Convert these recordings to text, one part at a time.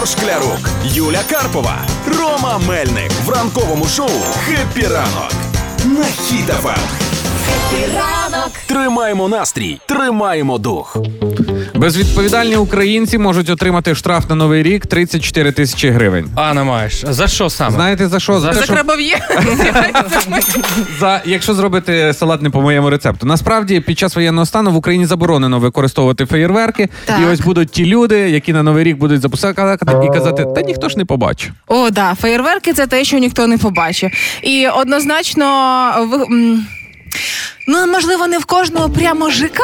Ігор Шклярук, Юля Карпова, Рома Мельник в ранковому шоу «Хеппі ранок» на Хіт-ФМ. Тримаємо настрій, тримаємо дух. Безвідповідальні українці можуть отримати штраф на новий рік 34 тисячі гривень. А, не маєш. За що саме? Знаєте за що? За, те, За що крабов'є. за якщо зробити салат не по моєму рецепту. Насправді, під час воєнного стану в Україні заборонено використовувати феєрверки. Так. І ось будуть ті люди, які на новий рік будуть запускати і казати, та ніхто ж не побачить. О, да, феєрверки це те, що ніхто не побачить. І однозначно ви. Ну, можливо, не в кожного прямо ЖК,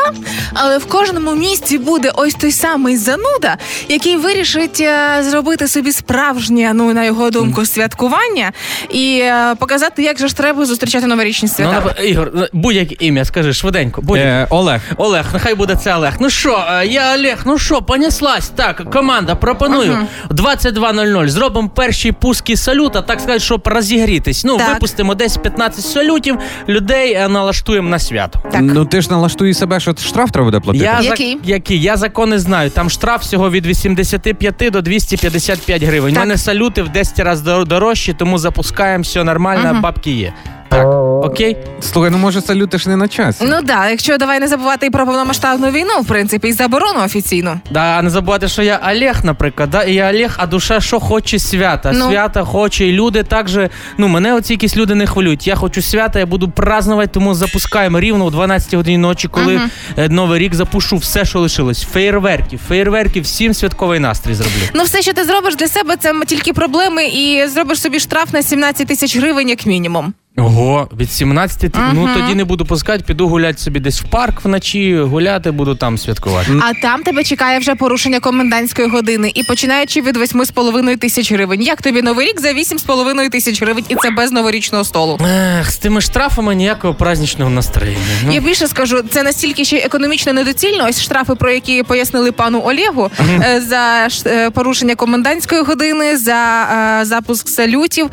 але в кожному місті буде ось той самий зануда, який вирішить е, зробити собі справжнє, ну на його думку, святкування і е, показати, як же ж треба зустрічати новорічні Ну, свята. нап- Ігор, ну, будь-яке ім'я, скажи швиденько. Будь-яке. Е, Олег. Олег, нехай буде це Олег. Ну що, е, я Олег, ну що, понеслась. Так, команда, пропоную. 22.00 зробимо перші пуски салюта, так сказати, щоб розігрітись. Ну, Так. випустимо десь 15 салютів, людей налаштуємо на свято. Так. Ну ти ж налаштуй себе, що штраф треба буде платити. Я Який? За, який? Я закони знаю. Там штраф всього від 85 до 255 гривень. У Так. мене салюти в 10 разів дорожчі, тому запускаємо, все нормально, бабки є. Так, окей? Слухай, ну може салюти ж не на часі. Ну да, якщо давай не забувати і про повномасштабну війну, в принципі, і заборону офіційну. Да, не забувати, що я Олег, наприклад, да, і я Олег, а душа що хоче свята. Ну. Свята хоче, і люди також, ну, мене оці якісь люди не хвилюють. Я хочу свята, я буду празднувати, тому запускаємо рівно о 12 годині ночі, коли е, Новий рік запушу все, що лишилось. Феєрверки, феєрверки, всім святковий настрій зроблю. Ну, все, що ти зробиш для себе, це тільки проблеми, і зробиш собі штраф на 17 тисяч гривень, як мінімум. Ого, від 17 ти- ну тоді не буду пускати, піду гуляти собі десь в парк вночі, гуляти, буду там святкувати. А там тебе чекає вже порушення комендантської години і починаючи від 8,5 тисяч гривень. Як тобі новий рік за 8,5 тисяч гривень, і це без новорічного столу. Ех, з тими штрафами ніякого праздничного настроєння. Ну. Я більше скажу, це настільки ще економічно недоцільно. Ось штрафи, про які пояснили пану Олегу, е, за е, порушення комендантської години, за е, запуск салютів.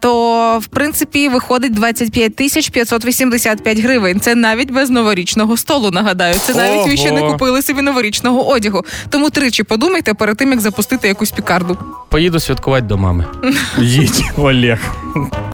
То в принципі виходить 25 тисяч 585 гривень. Це навіть без новорічного столу. Нагадаю, це навіть ви ще не купили собі новорічного одягу. Тому тричі подумайте перед тим, як запустити якусь пікарду. Поїду святкувати до мами. Їдь, Олег.